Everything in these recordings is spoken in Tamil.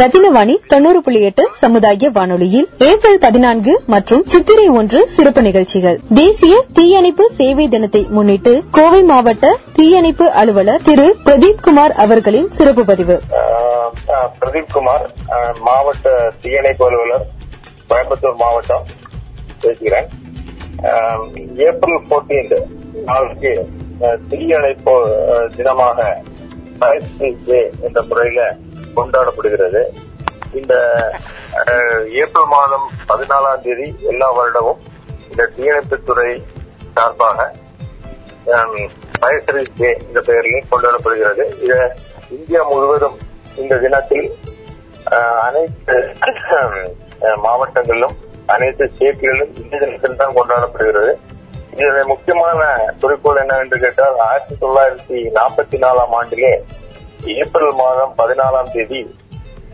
ரத்தினவாணி தொண்ணூறு புள்ளி எட்டு சமுதாய வானொலியில் ஏப்ரல் பதினான்கு மற்றும் சித்திரை ஒன்று சிறப்பு நிகழ்ச்சிகள். தேசிய தீயணைப்பு சேவை தினத்தை முன்னிட்டு கோவை மாவட்ட தீயணைப்பு அலுவலர் திரு பிரதீப் குமார் அவர்களின் சிறப்பு பதிவு. பிரதீப் குமார் மாவட்ட தீயணைப்பு அலுவலர் கோயம்புத்தூர் மாவட்டம் பேசுகிறேன். ஆஹ் ஏப்ரல் 14 நாளைக்கு தீயணைப்பு ஆஹ் தினமாக என்ற முறையில கொண்டாடப்படுகிறது. இந்த ஏப்ரல் மாதம் பதினாலாம் தேதி எல்லா வருடமும் இந்த தீயணைப்புத்துறை சார்பாக ஃபயர் சர்வீஸ் டே என்ற பெயரிலும் கொண்டாடப்படுகிறது. இது இந்தியா முழுவதும் இந்த தினத்தில் ஆஹ், அனைத்து மாவட்டங்களிலும் அனைத்து ஸ்டேட்களிலும் இந்த தினத்தில் தான் கொண்டாடப்படுகிறது. இதனுடைய முக்கியமான குறிக்கோள் என்னவென்று கேட்டால் ஆயிரத்தி தொள்ளாயிரத்தி நாற்பத்தி நாலாம் ஆண்டிலே ஏப்ரல் மாதம் பதினாலாம் தேதி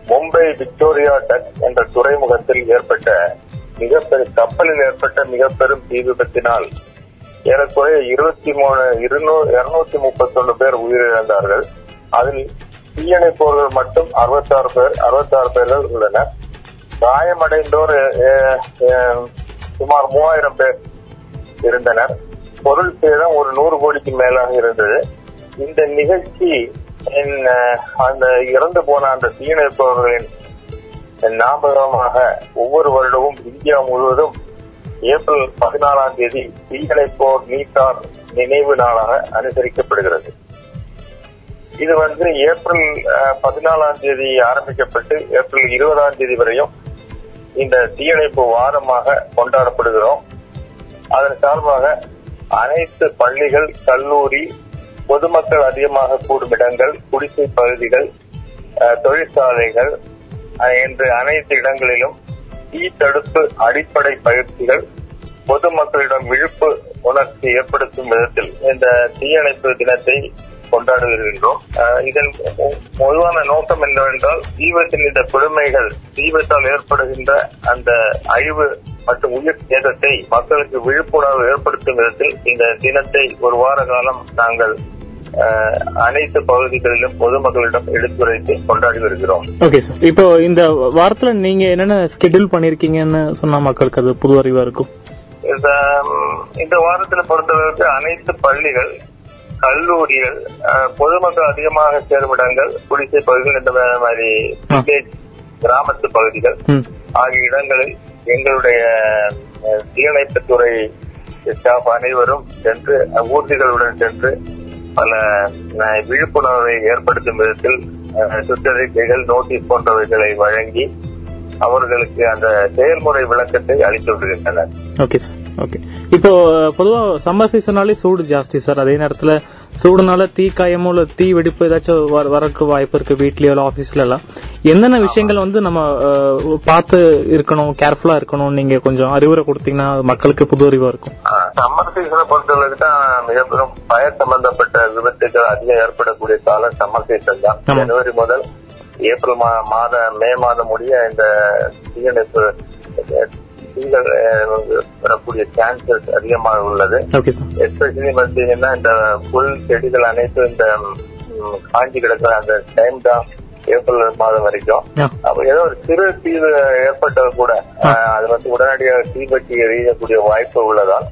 மும்பை விக்டோரியா டக் என்ற துறைமுகத்தில் ஏற்பட்ட மிகப்பெரும் கப்பலில் ஏற்பட்ட மிக பெரும் தீ விபத்தினால் ஏறக்குறைய இருபத்தி மூணு இருநூத்தி முப்பத்தொன்னு பேர் உயிரிழந்தார்கள். அதில் தீயணைப்போர்கள் மட்டும் அறுபத்தாறு பேர் அறுபத்தாறு பேர்கள் உள்ளனர். காயமடைந்தோர் சுமார் மூவாயிரம் பேர் இருந்தனர். பொருள் சேதம் ஒரு நூறு கோடிக்கு மேலாக இருந்தது. இந்த நிகழ்ச்சி அந்த இறந்து போன அந்த தீயணைப்பவர்களின் ஞாபகமாக ஒவ்வொரு வருடமும் இந்தியா முழுவதும் ஏப்ரல் பதினாலாம் தேதி தீயணைப்போர் நீட்டார் நினைவு நாளாக அனுசரிக்கப்படுகிறது. இது வந்து ஏப்ரல் பதினாலாம் தேதி ஆரம்பிக்கப்பட்டு ஏப்ரல் இருபதாம் தேதி வரையும் இந்த தீயணைப்பு வாரமாக கொண்டாடப்படுகிறோம். அதன் சார்பாக அனைத்து பள்ளிகள் கல்லூரி பொதுமக்கள் அதிகமாக கூடும் இடங்கள் குடிசை பகுதிகள் தொழிற்சாலைகள் என்று அனைத்து இடங்களிலும் தீ தடுப்பு அடிப்படை பயிற்சிகள் பொதுமக்களிடம் விழிப்பு உணர்ச்சி ஏற்படுத்தும் விதத்தில் இந்த தீயணைப்பு தினத்தை கொண்டாடுகின்றோம் இதன் பொதுவான நோக்கம் என்னவென்றால் தீபத்தின் இந்த கொடுமைகள் தீபத்தால் ஏற்படுகின்ற அந்த அழிவு மற்றும் உயிர் சேதத்தை மக்களுக்கு விழிப்புணர்வு ஏற்படுத்தும் விதத்தில் இந்த தினத்தை ஒரு வார காலம் நாங்கள் அனைத்து பகுதிகளிலும் பொதுமக்களிடம் எடுத்துரைத்து கொண்டாடி வருகிறோம். ஓகே சார் இப்போ இந்த வாரத்துல நீங்க என்னென்ன ஸ்கெடியூல் பண்ணிருக்கீங்கன்னு சொன்னா மக்களுக்கு அது புது அறிவா இருக்கும். இந்த வாரத்துல பொறுத்தளவுக்கு அனைத்து பள்ளிகள் கல்லூரிகள் பொதுமக்கள் அதிகமாக சேரும் இடங்கள் குடிசை பகுதிகள் இந்த மாதிரி கிராமத்து பகுதிகள் ஆகிய இடங்களில் எங்களுடைய தீயணைப்புத்துறை ஸ்டாஃப் அனைவரும் சென்று ஊர்திகளுடன் சென்று பல அஹ், விழிப்புணர்வை ஏற்படுத்தும் விதத்தில் அஹ், சுற்றறிக்கைகள் நோட்டீஸ் போன்றவைகளை வழங்கி அவர்களுக்கு அந்த செயல்முறை விளக்கத்தை அளித்து விடுகின்றனர் ஓகே சார் ஓகே இப்போ பொதுவா சம்மர் சீசனாலே சூடு ஜாஸ்தி சார் அதே நேரத்துல சூடுனால தீ காயமோ இல்ல தீ வெடிப்பு ஏதாச்சும் வர- வரக்கு வாய்ப்பு இருக்கு வீட்லயோ இல்ல ஆபீஸ்ல எல்லாம்? என்னென்ன விஷயங்கள் வந்து நம்ம பார்த்து இருக்கணும் கேர்ஃபுல்லா இருக்கணும் நீங்க கொஞ்சம் அறிவுரை கொடுத்தீங்கன்னா மக்களுக்கு புது அறிவா இருக்கும். சம்மர் சீசனை பொறுத்தளவுக்கு தான் மிக பெரும் பயர் சம்பந்தப்பட்ட விபத்துகள் அதிகம் ஏற்படக்கூடிய காலம் சம்மர் சீசன் தான். ஜனவரி முதல் ஏப்ரல் மா- மாதம் மே மாதம் முடிய இந்த தீயணைப்பு அஹ், வரக்கூடிய சான்சஸ் அதிகமாக உள்ளது. எஸ்பெஷலி பார்த்தீங்கன்னா இந்த புல் செடிகள் அனைத்தும் இந்த காஞ்சி கிடக்கிற அந்த டைம் தான் ஏப்ரல் மாதம் வரைக்கும். அப்ப ஏதோ ஒரு சிறு தீவு ஏற்பட்டது கூட அது வந்து உடனடியாக தீபத்தி எரியக்கூடிய வாய்ப்பு உள்ளதால்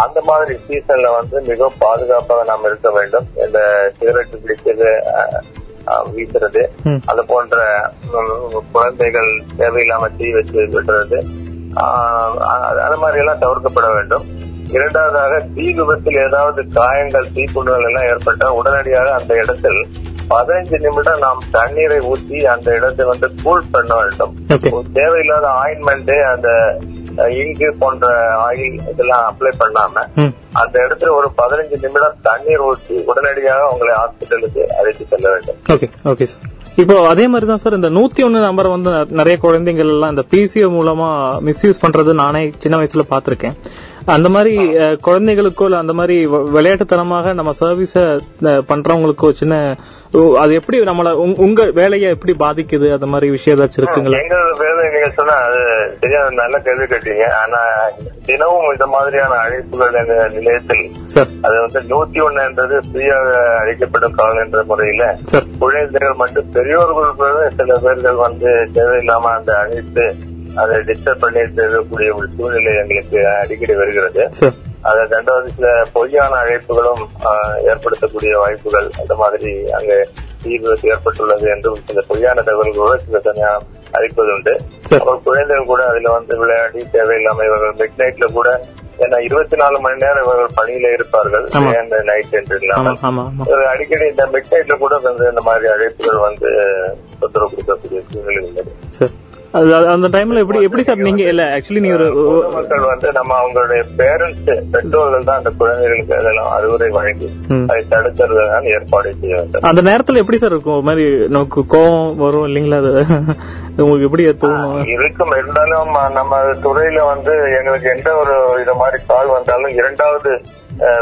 அந்த மாதிரி சீசன்ல வந்து மிகவும் பாதுகாப்பாக நாம் இருக்க வேண்டும். இந்த சிகரெட் பிடிச்சது வீசுறது அது போன்ற குழந்தைகள் தேவையில்லாம தீ வச்சு விடுறது அது- அது மாதிரி எல்லாம் தவிர்க்கப்பட வேண்டும். இரண்டாவதாக தீ விபத்தில் ஏதாவது காயங்கள் தீப்புண்ணுகள் எல்லாம் ஏற்பட்டால் உடனடியாக அந்த இடத்தில் பதினைஞ்சு நிமிடம் நாம் தண்ணீரை ஊற்றி அந்த இடத்தை வந்து கூல் பண்ண வேண்டும். தேவையில்லாத ஆயின்மெண்ட் அந்த இங்கு போன்ற ஆயில் இதெல்லாம் அப்ளை பண்ணாம அந்த இடத்துல ஒரு பதினஞ்சு நிமிடம் தண்ணீர் ஊற்றி உடனடியாக உங்களை ஹாஸ்பிட்டலுக்கு அழைத்து செல்ல வேண்டும். ஓகே ஓகே சார் இப்போ அதே மாதிரி தான் சார் இந்த நூத்தி ஒன்னு நம்பர் வந்து ந- நிறைய குழந்தைகள் எல்லாம் இந்த பிசிஓ மூலமா மிஸ்யூஸ் பண்றது நானே சின்ன வயசுல பாத்திருக்கேன் அந்த மாதிரி குழந்தைகளுக்கோ இல்ல அந்த மாதிரி விளையாட்டுத்தனமாக நம்ம சர்வீஸ பண்றவங்களுக்கோ சின்ன அது எப்படி நம்மள உங்க- வேலையை எப்படி பாதிக்குது? அந்த மாதிரி விஷயம் ஏதாச்சும் இருக்குங்களா? எங்க வேலை நீங்க சொன்னா அது சரியா நல்ல கேள்வி கேட்டீங்க. ஆனா தினமும் இந்த மாதிரியான அழைப்புகள் நிலையத்தில் சார் அது வந்து நூத்தி ஒண்ணுன்றது ஃப்ரீயாக அழைக்கப்படும் கால் என்ற முறையில சார் குழந்தைகள் மட்டும் பெரியோர்கள் சில பேர்கள் வந்து தேவையில்லாம அந்த அழைத்து அதை டிஸ்டர்ப் பண்ணி இருக்கக்கூடிய ஒரு சூழ்நிலை எங்களுக்கு அடிக்கடி வருகிறது. அதை ரெண்டாவது சில பொய்யான அழைப்புகளும் ஏற்படுத்தக்கூடிய வாய்ப்புகள் அந்த மாதிரி அங்க தீர்வு ஏற்பட்டுள்ளது என்றும் சில பொய்யான தகவல்களோட சில சமயம் அழைப்பது உண்டு. அப்புறம் குழந்தைகள் கூட அதுல வந்து விளையாடி தேவையில்லாம இவர்கள் மிட் நைட்ல கூட ஏன்னா இருபத்தி நாலு மணி நேரம் இவர்கள் பணியில இருப்பார்கள். நைட் என்று இல்லாமல். அடிக்கடி இந்த மிட் நைட்ல கூட வந்து இந்த மாதிரி அழைப்புகள் வந்து தொந்தரவு கொடுக்கக்கூடிய சூழ்நிலை உள்ளது. அந்த டைம்ல எப்படி எப்படி சார் நீங்க இல்ல ஆக்சுவலி நீங்க ஒரு மக்கள் வந்து நம்ம அவங்களுடைய பேரண்ட்ஸ் பெற்றோர்கள் தான் அந்த குழந்தைகளுக்கு அதெல்லாம் அறிவுரை வழங்கி. அதை தடுக்கிறதுதான் ஏற்பாடு செய்ய வேண்டும். அந்த நேரத்துல எப்படி சார் இருக்கும்? மாதிரி நமக்கு கோவம் வரும் இல்லைங்களா? அது உங்களுக்கு எப்படி தோணும்? இருக்கும். இருந்தாலும் நம்ம துறையில வந்து எங்களுக்கு எந்த ஒரு இது மாதிரி கால் வந்தாலும் இரண்டாவது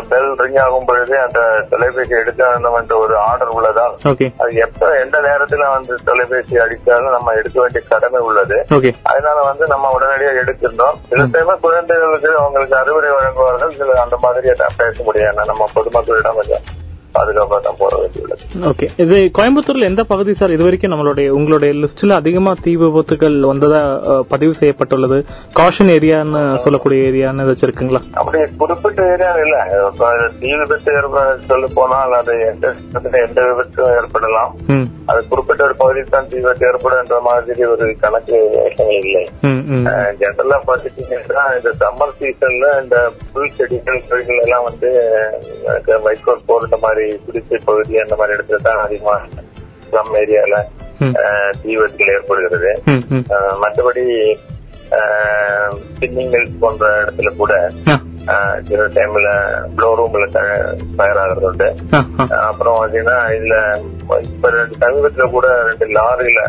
பெல் ரிங் ஆகும் பொழுது அந்த தொலைபேசி எடுக்க வேண்டும் என்ற ஒரு ஆர்டர் உள்ளதால் ஓகே அது எப்ப எந்த நேரத்துல வந்து தொலைபேசி அடித்தாலும் நம்ம எடுக்க வேண்டிய கடமை உள்ளது. அதனால வந்து நம்ம உடனடியாக எடுக்கின்றோம். சில டைம் குழந்தைகளுக்கு அவங்களுக்கு அறிவுரை வழங்குவார்கள். சில அந்த மாதிரி பேச முடியாது. நம்ம பொதுமக்களிடம் கொஞ்சம் பாதுகாப்பா தான் போற வேண்டியுள்ளது ஓகே இது கோயம்புத்தூர்ல எந்த பகுதி சார்? இது வரைக்கும் நம்மளுடைய உங்களுடைய லிஸ்ட்ல அதிகமா தீ விபத்துகள் வந்ததா பதிவு செய்யப்பட்டுள்ளது. காஷன் ஏரியான்னு சொல்லக்கூடிய ஏரியான்னு ஏதாச்சும் இருக்குங்களா? அப்படி குறிப்பிட்ட ஏரியா இல்ல. தீ விபத்து சொல்ல போனால் அது எந்த விபத்தும் ஏற்படலாம். அது குறிப்பிட்ட ஒரு பகுதியில் தான் தீ விபத்து ஏற்படும் என்ற மாதிரி ஒரு கணக்கு இல்லை. ஜெனரலா பாத்துட்டீங்கன்னா இந்த சம்மர் சீசன்ல இந்த புல் செடிகள் எல்லாம் வந்து வைக்கோல் இந்த மாதிரி குடிசை பகுதி அந்த மாதிரி இடத்துல தான் அதிகமா சம் ஏரியால ம். அஹ், தீ விபத்துகள் ஏற்படுகிறது மற்றபடி ஸ்பின்னிங் மில்ஸ் போன்ற இடத்துல கூட சில டைம்ல ப்ளோ ரூம்ல ஃபயர் ஆகுறது உண்டு. ஆ ஆ. அஹ், அப்புறம் பாத்தீங்கன்னா இதுல இப்ப ரெண்டு சமீபத்துல கூட ரெண்டு லாரியில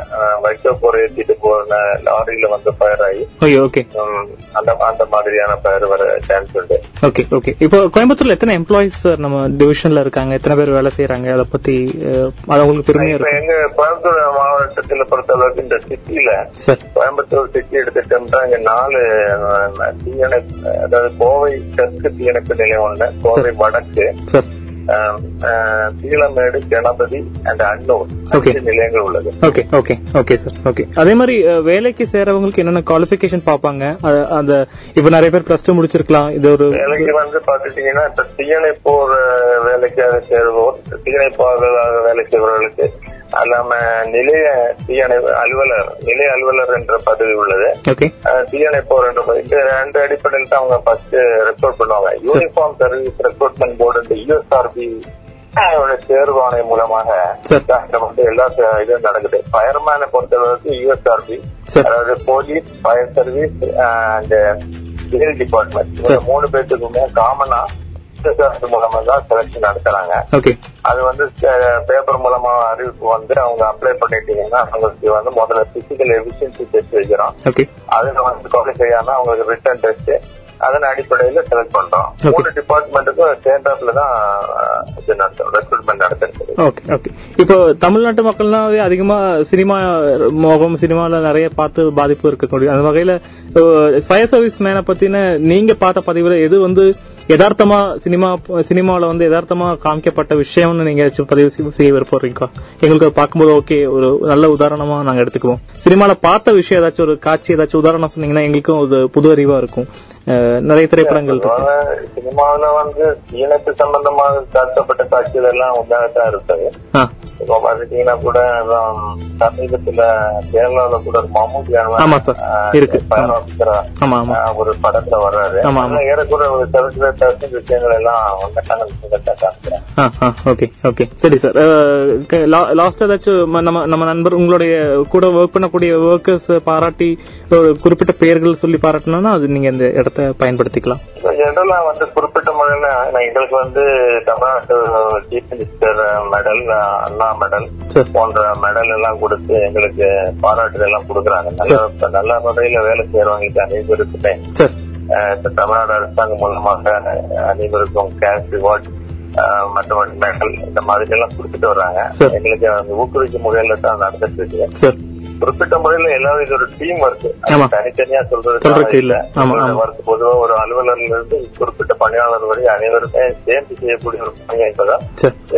வைக்கோ போர் ஏற்றிட்டு போன லாரியில வந்து ஃபயர் ஆகி அந்த அந்த மாதிரியான ஃபயர் வர சான்ஸ் உண்டு. ஓகே ஓகே இப்போ கோயம்புத்தூர்ல எத்தனை எம்ப்ளாயிஸ் சார் நம்ம டிவிஷன்ல இருக்காங்க எத்தனை பேர் வேலை செய்யறாங்க அதை பத்தி அது உங்களுக்கு பெருமையா இப்ப இருக்கும். எங்க கோயம்புத்தூர் மாவட்டத்துல பொறுத்த அளவுக்கு இந்த சிட்டில சார் கோயம்புத்தூர் சிட்டி எடுத்துட்டோம்னா இங்க நாலு அதாவது கோவை தெற்கு தீயணைப்பு நிலையம் ஒண்ணு கோவை வடக்கு சீலமேடு கணபதி அண்ட். அஞ்சு நிலையங்கள் உள்ளது. Okay okay okay sir okay அதே மாதிரி வேலைக்கு சேரவங்களுக்கு என்னென்ன குவாலிஃபிகேஷன் பார்ப்பாங்க? அ- அந்த இப்ப நிறைய பேர் பிளஸ் டூ முடிச்சிருக்கலாம். இது ஒரு வேலைக்கு வந்து பாத்துட்டீங்கன்னா இப்ப தீயணைப்போர் வேலைக்காக சேருவோர் தீயணைப்பாளர்களாக வேலை செய்பவர்களுக்கு அல்லாம நிலைய தீயணை அலுவலர் நிலைய அலுவலர் என்ற பதவி உள்ளது. தீயணைப்போர் என்ற பதவி. ரெண்டு அடிப்படையில் தான் அவங்க ஃபர்ஸ்ட் ரெக்ரூட் பண்ணுவாங்க. யூனிஃபார்ம் சர்வீஸ் ரெக்ரூட்மெண்ட் போர்டு இந்த யூஎஸ்ஆர்பி தேர்வு ஆணையம் மூலமாக வந்து எல்லா இதுவும் நடக்குது. ஃபயர்மேனை பொறுத்தளவுக்கு யூஎஸ்ஆர்பி. அதாவது police fire service and civil department இந்த மூணு பேர்த்துக்குமே காமனா மூலமா தான் செலக்ஷன் நடத்துறாங்க. அது வந்து பேப்பர் மூலமா அறிவிப்பு வந்து அவங்க அப்ளை பண்ணிட்டீங்கன்னா அவங்களுக்கு வந்து முதல்ல பிசிக்கல் எஃபிஷியன்சி டெஸ்ட் வைக்கிறோம். அதுல வந்து குவாலிஃபை ஆனா அவங்களுக்கு ரிட்டர்ன் டெஸ்ட் அதன் அடிப்படையில செலக்ட் பண்றோம். மூணு டிபார்ட்மெண்ட்டுக்கும் சேர்ந்தாப்புல தான் அஹ், இது நடத்தும் ரெக்ரூட்மெண்ட் நடத்துறது ஓகே ஓகே இப்போ தமிழ்நாட்டு மக்கள்னாவே அதிகமா சினிமா மோகம் சினிமால நிறைய பார்த்து பாதிப்பு இருக்கக்கூடிய அந்த வகையில ஃபயர் சர்வீஸ் மேனை பத்தின நீங்க பார்த்த பதிவுல எது வந்து யதார்த்தமா சினிமா சினிமாவில் வந்து யதார்த்தமா காமிக்கப்பட்ட விஷயம்னு நீங்க பதிவு செய்ய- விருப்பறீங்களா எங்களுக்கு பார்க்கும்போது ஓகே ஒரு நல்ல உதாரணமா நாங்க எடுத்துக்குவோம். சினிமால பார்த்த விஷயம் ஏதாச்சும் ஒரு காட்சி ஏதாச்சும் உதாரணம் சொன்னீங்கன்னா எங்களுக்கும் ஒரு புது அறிவா இருக்கும். நிறைய திரைப்படங்கள் சினிமாவில வந்து இணைப்பு சம்பந்தமாக காட்டப்பட்ட காட்சிகள் எல்லாம் உண்டாகத்தான் இருக்குது இப்போ பாத்துட்டீங்கன்னா கூட சமீபத்துல கேரளால கூட ஒரு மம்மூட்டி ஒரு படத்துல வர்றாரு. ஏறக்குறைய ஒரு பர்சன்ட் விஷயங்கள் எல்லாம் ஓகே ஓகே சரி சார் லாஸ்ட் ஏதாச்சும் நம்ம நம்ம நண்பர் உங்களுடைய கூட ஒர்க் பண்ணக்கூடிய ஒர்க்கர்ஸ் பாராட்டி குறிப்பிட்ட பெயர்கள் சொல்லி பாராட்டினா அது நீங்க இந்த இடத்த பயன்படுத்திக்கலாம். ஜெனரலா வந்து குறிப்பிட்ட முறையில எங்களுக்கு வந்து தமிழ்நாட்டு chief minister medal Anna medal போன்ற மெடல் எல்லாம் கொடுத்து எங்களுக்கு பாராட்டுகள் எல்லாம் கொடுக்குறாங்க. நல்ல நல்ல முறையில வேலை செய்யறவங்களுக்கு அனைவருக்குமே இப்ப தமிழ்நாடு அரசாங்கம் மூலமாக அனைவருக்கும் கேஷ் ரிவார்ட் மற்ற மெடல் இந்த மாதிரி எல்லாம் கொடுத்துட்டு வர்றாங்க. எங்களுக்கு ஊக்குவிக்கும் முறையில தான் நடந்துட்டு இருக்கு. குறிப்பிட்ட முறையில எல்லாரும் இது ஒரு டீம் ஒர்க். தனித்தனியா சொல்றது சொல்றதுக்கு இல்ல. ஒர்க் பொதுவா ஒரு அலுவலர்ல இருந்து குறிப்பிட்ட பணியாளர் வரை அனைவருமே சேர்ந்து செய்யக்கூடிய ஒரு பணி என்பதால்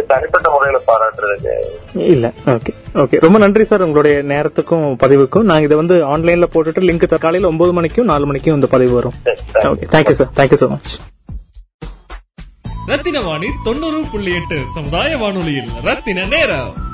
தனிப்பட்ட முறையில பாராட்டுறதுக்கு. இல்ல. ஓகே. ஓகே. ரொம்ப நன்றி சார் உங்களுடைய நேரத்துக்கும் பதிவுக்கும். நாங்க இதை வந்து ஆன்லைன்ல போட்டுட்டு லிங்க் காலையில ஒன்பது மணிக்கும் நாலு மணிக்கும் இந்த பதிவு வரும். Okay thank you sir thank you so much Rathina Vani தொண்ணூறு புள்ளி எட்டு சமுதாய வானொலியில் ரத்தின நேரம்.